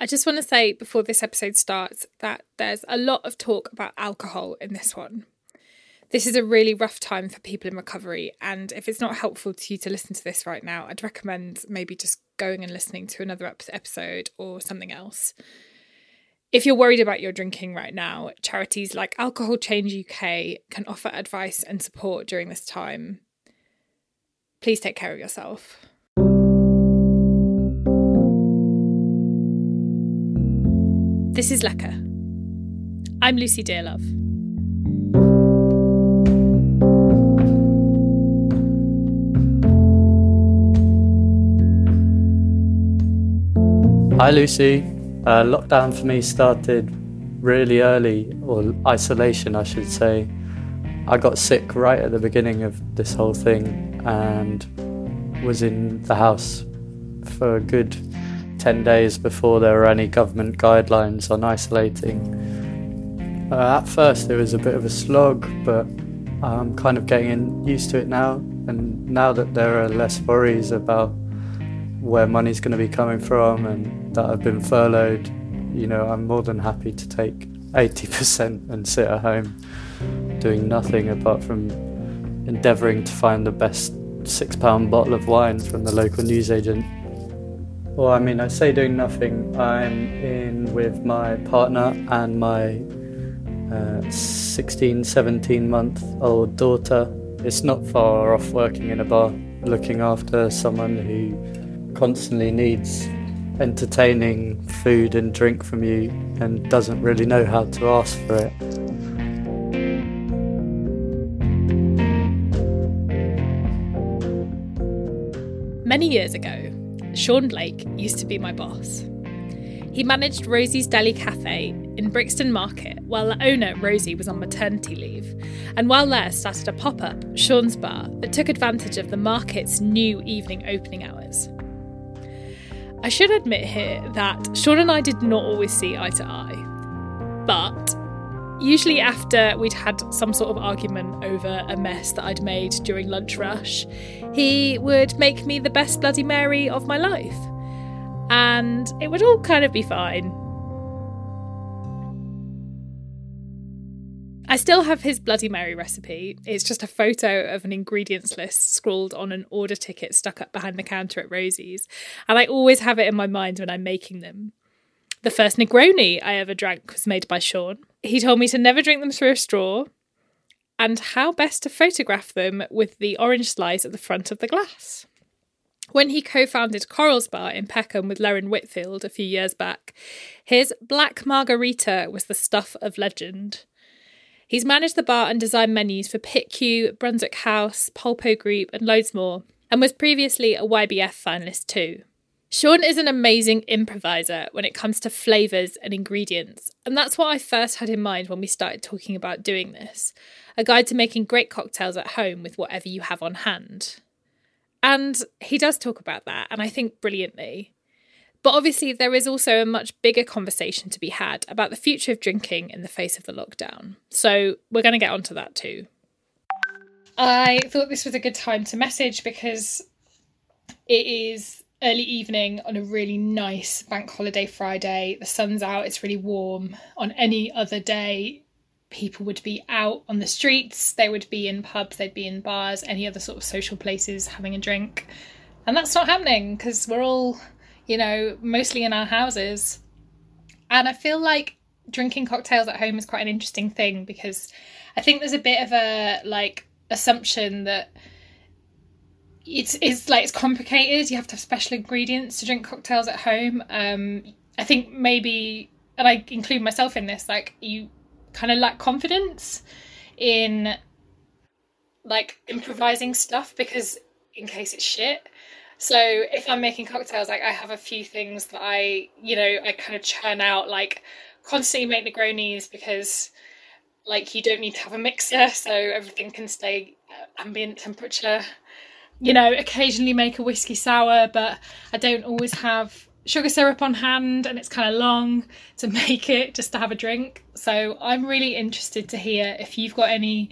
I just want to say before this episode starts that there's a lot of talk about alcohol in this one. This is a really rough time for people in recovery, and if it's not helpful to you to listen to this right now, I'd recommend maybe just going and listening to another episode or something else. If you're worried about your drinking right now, charities like Alcohol Change UK can offer advice and support during this time. Please take care of yourself. This is Lecker. I'm Lucy Dearlove. Hi, Lucy. Uh, lockdown for me started really early, or isolation, I should say. I got sick right at the beginning of this whole thing and was in the house for a good 10 days before there were any government guidelines on isolating. Uh, at first, it was a bit of a slog, but I'm kind of getting used to it now. And now that there are less worries about where money's going to be coming from and that I've been furloughed, you know, I'm more than happy to take 80% and sit at home doing nothing apart from endeavouring to find the best six pound bottle of wine from the local newsagent well, I mean, I say doing nothing. I'm in with my partner and my uh, 16, 17 month old daughter. It's not far off working in a bar, looking after someone who constantly needs entertaining food and drink from you and doesn't really know how to ask for it. Many years ago, Sean Blake used to be my boss. He managed Rosie's Deli Cafe in Brixton Market while the owner, Rosie, was on maternity leave, and while there started a pop up, Sean's Bar, that took advantage of the market's new evening opening hours. I should admit here that Sean and I did not always see eye to eye, but Usually, after we'd had some sort of argument over a mess that I'd made during lunch rush, he would make me the best Bloody Mary of my life. And it would all kind of be fine. I still have his Bloody Mary recipe. It's just a photo of an ingredients list scrawled on an order ticket stuck up behind the counter at Rosie's. And I always have it in my mind when I'm making them. The first Negroni I ever drank was made by Sean. He told me to never drink them through a straw and how best to photograph them with the orange slice at the front of the glass. When he co founded Coral's Bar in Peckham with Lerryn Whitfield a few years back, his Black Margarita was the stuff of legend. He's managed the bar and designed menus for Pitt Cue, Brunswick House, Polpo Group, and loads more, and was previously a YBF finalist too. Sean is an amazing improviser when it comes to flavours and ingredients, and that's what I first had in mind when we started talking about doing this a guide to making great cocktails at home with whatever you have on hand. And he does talk about that, and I think brilliantly. But obviously, there is also a much bigger conversation to be had about the future of drinking in the face of the lockdown. So we're going to get onto that too. I thought this was a good time to message because it is early evening on a really nice bank holiday Friday. The sun's out, it's really warm. On any other day, people would be out on the streets, they would be in pubs, they'd be in bars, any other sort of social places having a drink. And that's not happening because we're all, you know, mostly in our houses. And I feel like drinking cocktails at home is quite an interesting thing because I think there's a bit of a like assumption that it's it's like it's complicated. You have to have special ingredients to drink cocktails at home. Um, I think maybe, and I include myself in this, like you kind of lack confidence in like improvising stuff because in case it's shit. So if I'm making cocktails, like I have a few things that I, you know, I kind of churn out, like constantly make Negronis because like you don't need to have a mixer, so everything can stay ambient temperature you know, occasionally make a whiskey sour, but I don't always have sugar syrup on hand and it's kind of long to make it just to have a drink. So I'm really interested to hear if you've got any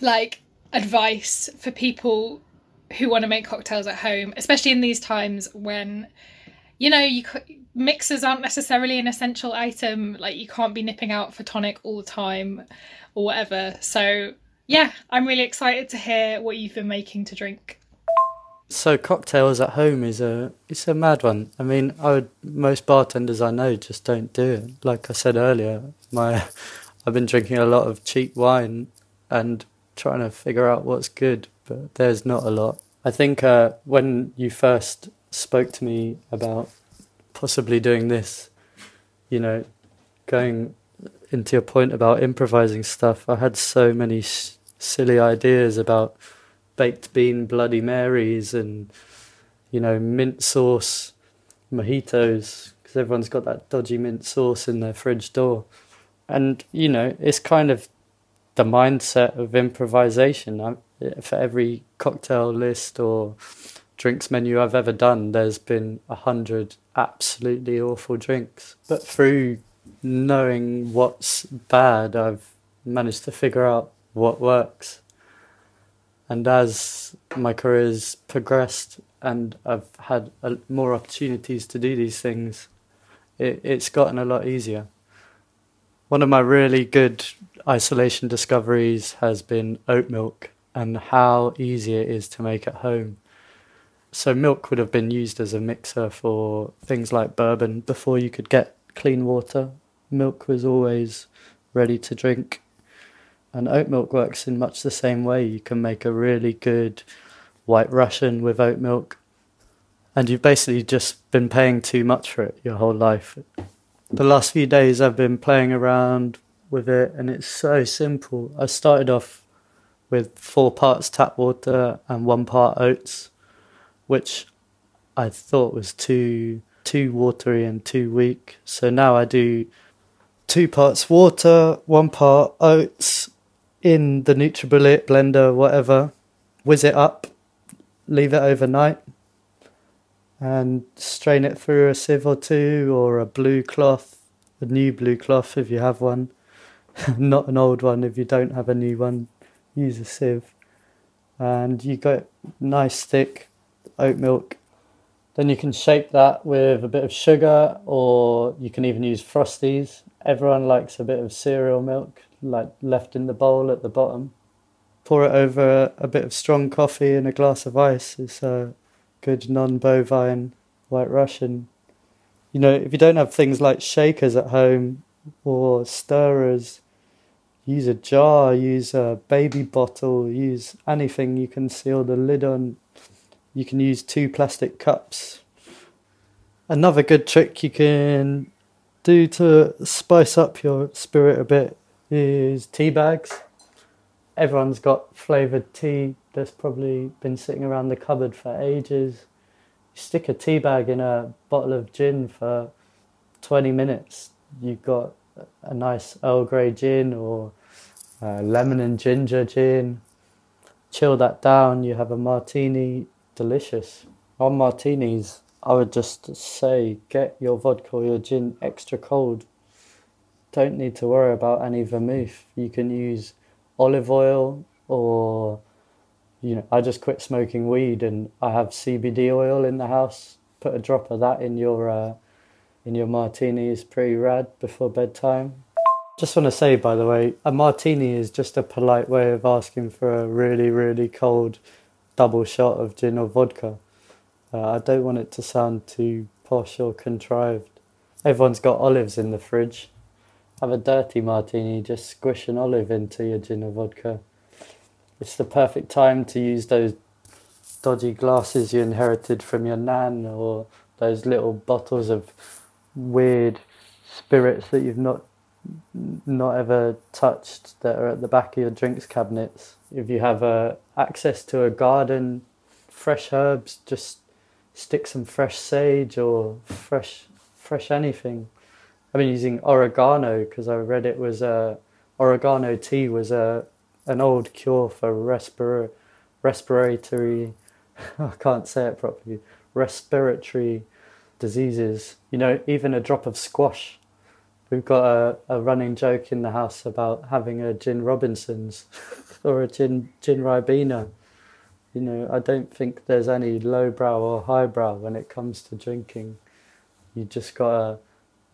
like advice for people who want to make cocktails at home, especially in these times when you know, you mixers aren't necessarily an essential item. Like you can't be nipping out for tonic all the time or whatever. So yeah, I'm really excited to hear what you've been making to drink. So cocktails at home is a it's a mad one. I mean, I would, most bartenders I know just don't do it. Like I said earlier, my I've been drinking a lot of cheap wine and trying to figure out what's good, but there's not a lot. I think uh, when you first spoke to me about possibly doing this, you know, going into your point about improvising stuff, I had so many sh- silly ideas about baked bean Bloody Marys and, you know, mint sauce mojitos, because everyone's got that dodgy mint sauce in their fridge door. And, you know, it's kind of the mindset of improvisation. I, for every cocktail list or drinks menu I've ever done, there's been a hundred absolutely awful drinks. But through knowing what's bad, I've managed to figure out what works. And as my career's progressed and I've had a, more opportunities to do these things, it, it's gotten a lot easier. One of my really good isolation discoveries has been oat milk and how easy it is to make at home. So, milk would have been used as a mixer for things like bourbon before you could get clean water. Milk was always ready to drink. And oat milk works in much the same way. You can make a really good white Russian with oat milk. And you've basically just been paying too much for it your whole life. The last few days I've been playing around with it and it's so simple. I started off with four parts tap water and one part oats, which I thought was too too watery and too weak. So now I do two parts water, one part oats in the NutriBullet blender, whatever. Whiz it up, leave it overnight, and strain it through a sieve or two or a blue cloth, a new blue cloth if you have one, not an old one if you don't have a new one use a sieve, and you got nice thick oat milk. Then you can shape that with a bit of sugar, or you can even use frosties. Everyone likes a bit of cereal milk, like left in the bowl at the bottom. Pour it over a bit of strong coffee and a glass of ice. It's a good non-bovine white Russian. You know, if you don't have things like shakers at home or stirrers, use a jar, use a baby bottle, use anything you can seal the lid on. You can use two plastic cups. Another good trick you can do to spice up your spirit a bit is tea bags. Everyone's got flavoured tea that's probably been sitting around the cupboard for ages. You stick a tea bag in a bottle of gin for 20 minutes, you've got a nice Earl Grey gin or lemon and ginger gin. Chill that down, you have a martini, delicious. On martinis, I would just say get your vodka or your gin extra cold. Don't need to worry about any vermouth. You can use olive oil or you know, I just quit smoking weed and I have CBD oil in the house. Put a drop of that in your uh, in your martini is pretty rad before bedtime. Just want to say, by the way, a martini is just a polite way of asking for a really, really cold double shot of gin or vodka. Uh, I don't want it to sound too posh or contrived. Everyone's got olives in the fridge. Have a dirty martini, just squish an olive into your gin or vodka. It's the perfect time to use those dodgy glasses you inherited from your nan or those little bottles of weird spirits that you've not not ever touched that are at the back of your drinks cabinets. If you have uh, access to a garden, fresh herbs, just stick some fresh sage or fresh fresh anything. I've been using oregano because I read it was a uh, oregano tea was a an old cure for respir- respiratory I can't say it properly respiratory diseases. You know, even a drop of squash. We've got a, a running joke in the house about having a gin Robinsons or a gin gin Ribena. You know, I don't think there's any lowbrow or highbrow when it comes to drinking. You just gotta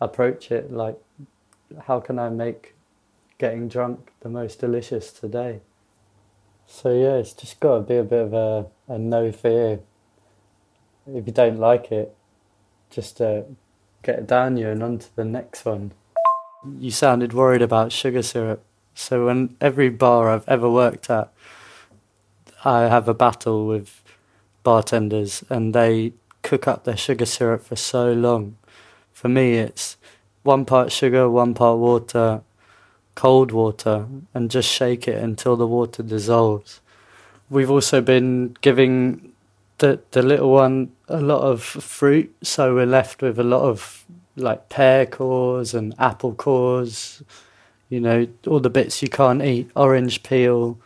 approach it like, how can I make getting drunk the most delicious today? So yeah, it's just gotta be a bit of a, a no fear. If you don't like it, just uh, get down you and on to the next one. You sounded worried about sugar syrup. So when every bar I've ever worked at, I have a battle with bartenders and they cook up their sugar syrup for so long. For me, it's one part sugar, one part water, cold water, and just shake it until the water dissolves. We've also been giving the the little one a lot of fruit, so we're left with a lot of like pear cores and apple cores, you know, all the bits you can't eat, orange peel.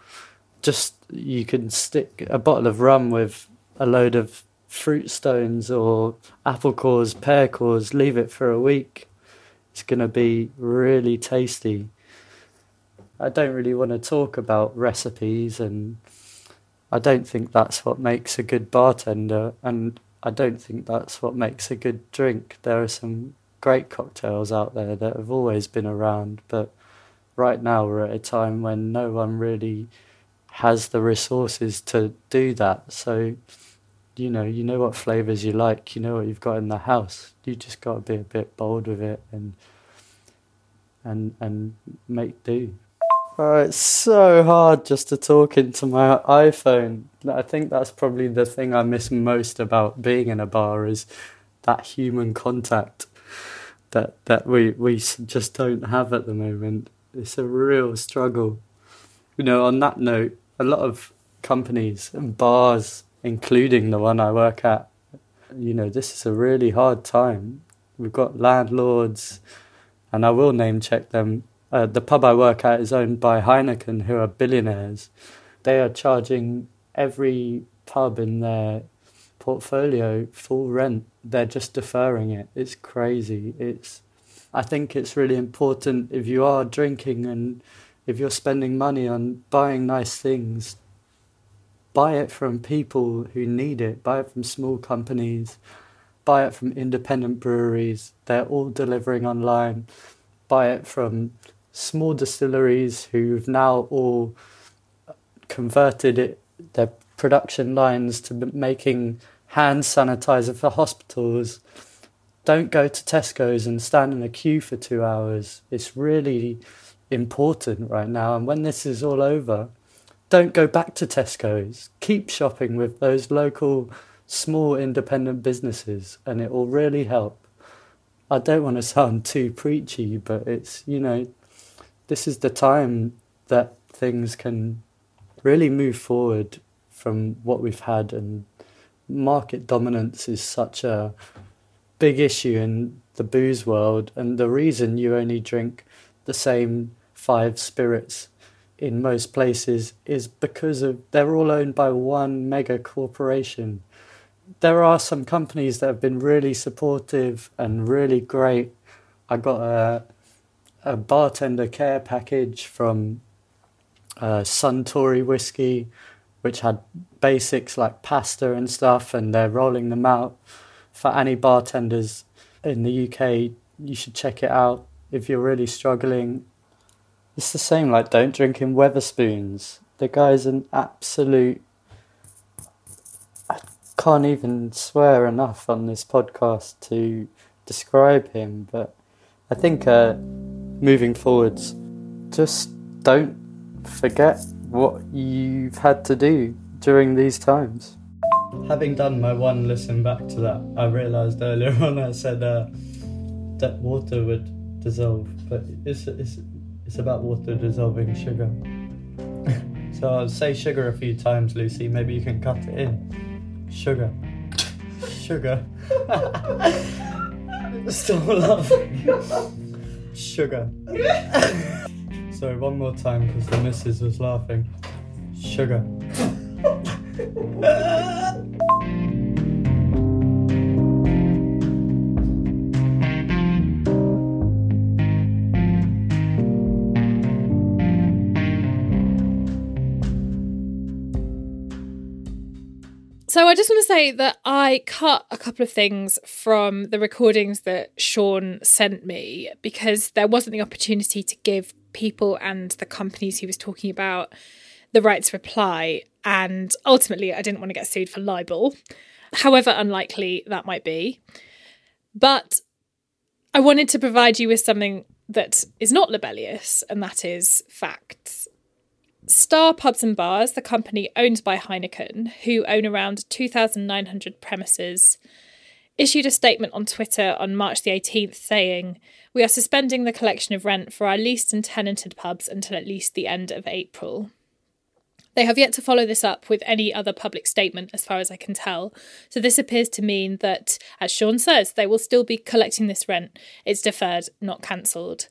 Just you can stick a bottle of rum with a load of fruit stones or apple cores, pear cores, leave it for a week. It's going to be really tasty. I don't really want to talk about recipes and I don't think that's what makes a good bartender and I don't think that's what makes a good drink. There are some great cocktails out there that have always been around, but right now we're at a time when no one really has the resources to do that. So, you know, you know what flavors you like, you know what you've got in the house. You just got to be a bit bold with it and and and make do. Oh, it's so hard just to talk into my iPhone. I think that's probably the thing I miss most about being in a bar is that human contact that that we we just don't have at the moment. It's a real struggle. You know, on that note, a lot of companies and bars, including the one I work at, you know, this is a really hard time. We've got landlords, and I will name check them uh, the pub I work at is owned by Heineken, who are billionaires. They are charging every pub in their portfolio full rent. They're just deferring it. It's crazy. It's. I think it's really important if you are drinking and if you're spending money on buying nice things, buy it from people who need it. Buy it from small companies. Buy it from independent breweries. They're all delivering online. Buy it from small distilleries who've now all converted it, their production lines to making hand sanitizer for hospitals. Don't go to Tesco's and stand in a queue for two hours. It's really important right now. And when this is all over, don't go back to Tesco's. Keep shopping with those local small independent businesses, and it will really help. I don't want to sound too preachy, but it's, you know, this is the time that things can really move forward from what we've had and market dominance is such a big issue in the booze world and the reason you only drink the same five spirits in most places is because of they're all owned by one mega corporation. There are some companies that have been really supportive and really great. I got a a bartender care package from uh, Suntory whiskey, which had basics like pasta and stuff, and they're rolling them out for any bartenders in the UK. You should check it out if you're really struggling. It's the same like don't drink in Wetherspoons. The guy's an absolute. I can't even swear enough on this podcast to describe him, but I think. Uh, moving forwards, just don't forget what you've had to do during these times. Having done my one listen back to that, I realised earlier on I said uh, that water would dissolve, but it's, it's, it's about water dissolving sugar. so I'll say sugar a few times, Lucy. Maybe you can cut it in. Sugar. sugar. Still laughing sugar. So one more time because the missus was laughing. Sugar. So I just want to say that I cut a couple of things from the recordings that Sean sent me because there wasn't the opportunity to give people and the companies he was talking about the right to reply. And ultimately, I didn't want to get sued for libel, however unlikely that might be. But I wanted to provide you with something that is not libellous, and that is facts. Star Pubs and Bars, the company owned by Heineken, who own around 2,900 premises, issued a statement on Twitter on March the 18th saying, We are suspending the collection of rent for our leased and tenanted pubs until at least the end of April. They have yet to follow this up with any other public statement, as far as I can tell. So, this appears to mean that, as Sean says, they will still be collecting this rent. It's deferred, not cancelled.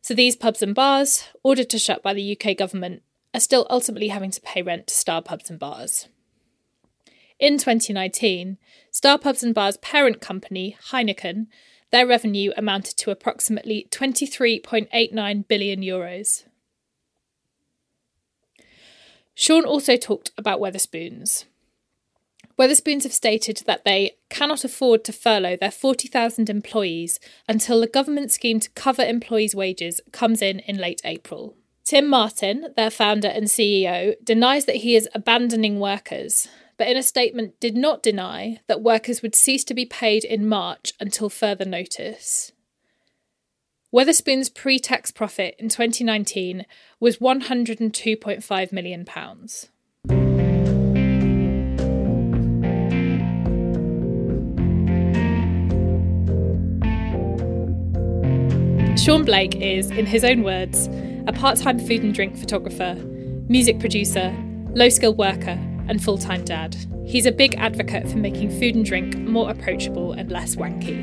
So, these pubs and bars, ordered to shut by the UK government, are still ultimately having to pay rent to Star Pubs and Bars. In 2019, Star Pubs and Bars' parent company, Heineken, their revenue amounted to approximately 23.89 billion euros. Sean also talked about Wetherspoons. Wetherspoons have stated that they cannot afford to furlough their 40,000 employees until the government scheme to cover employees' wages comes in in late April. Tim Martin, their founder and CEO, denies that he is abandoning workers, but in a statement did not deny that workers would cease to be paid in March until further notice. Wetherspoon's pre tax profit in 2019 was £102.5 million. Sean Blake is, in his own words, a part time food and drink photographer, music producer, low skilled worker, and full time dad. He's a big advocate for making food and drink more approachable and less wanky,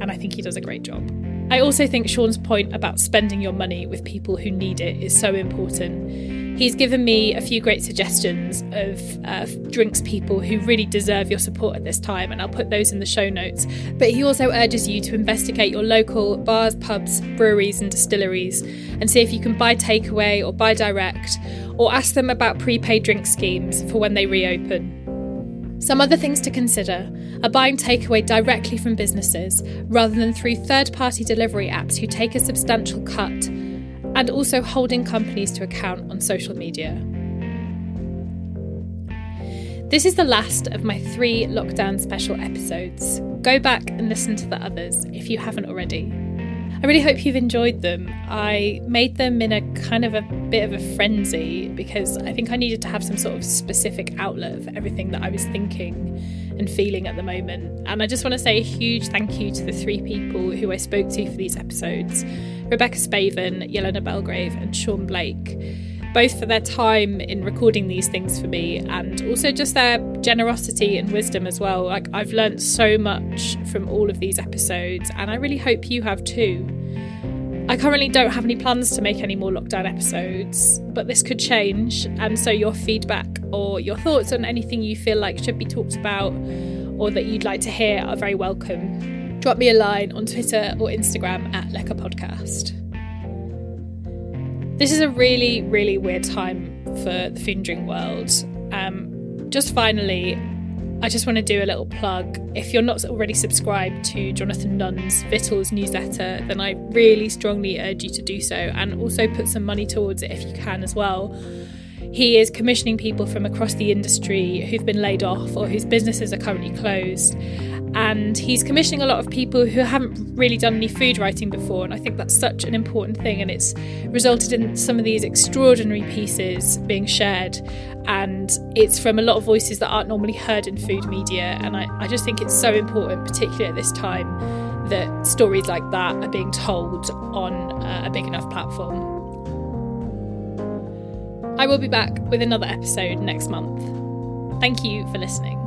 and I think he does a great job. I also think Sean's point about spending your money with people who need it is so important. He's given me a few great suggestions of uh, drinks people who really deserve your support at this time, and I'll put those in the show notes. But he also urges you to investigate your local bars, pubs, breweries, and distilleries and see if you can buy takeaway or buy direct, or ask them about prepaid drink schemes for when they reopen. Some other things to consider are buying takeaway directly from businesses rather than through third party delivery apps who take a substantial cut, and also holding companies to account on social media. This is the last of my three lockdown special episodes. Go back and listen to the others if you haven't already. I really hope you've enjoyed them. I made them in a kind of a bit of a frenzy because I think I needed to have some sort of specific outlet for everything that I was thinking and feeling at the moment. And I just want to say a huge thank you to the three people who I spoke to for these episodes Rebecca Spaven, Yelena Belgrave, and Sean Blake both for their time in recording these things for me and also just their generosity and wisdom as well. Like, I've learnt so much from all of these episodes, and I really hope you have too. I currently don't have any plans to make any more lockdown episodes, but this could change, and so your feedback or your thoughts on anything you feel like should be talked about or that you'd like to hear are very welcome. Drop me a line on Twitter or Instagram at Lecker Podcast. This is a really, really weird time for the food and drink world. Um, just finally, I just want to do a little plug. If you're not already subscribed to Jonathan Nunn's Vittles newsletter, then I really strongly urge you to do so and also put some money towards it if you can as well. He is commissioning people from across the industry who've been laid off or whose businesses are currently closed and he's commissioning a lot of people who haven't really done any food writing before and i think that's such an important thing and it's resulted in some of these extraordinary pieces being shared and it's from a lot of voices that aren't normally heard in food media and i, I just think it's so important particularly at this time that stories like that are being told on a big enough platform. I will be back with another episode next month. Thank you for listening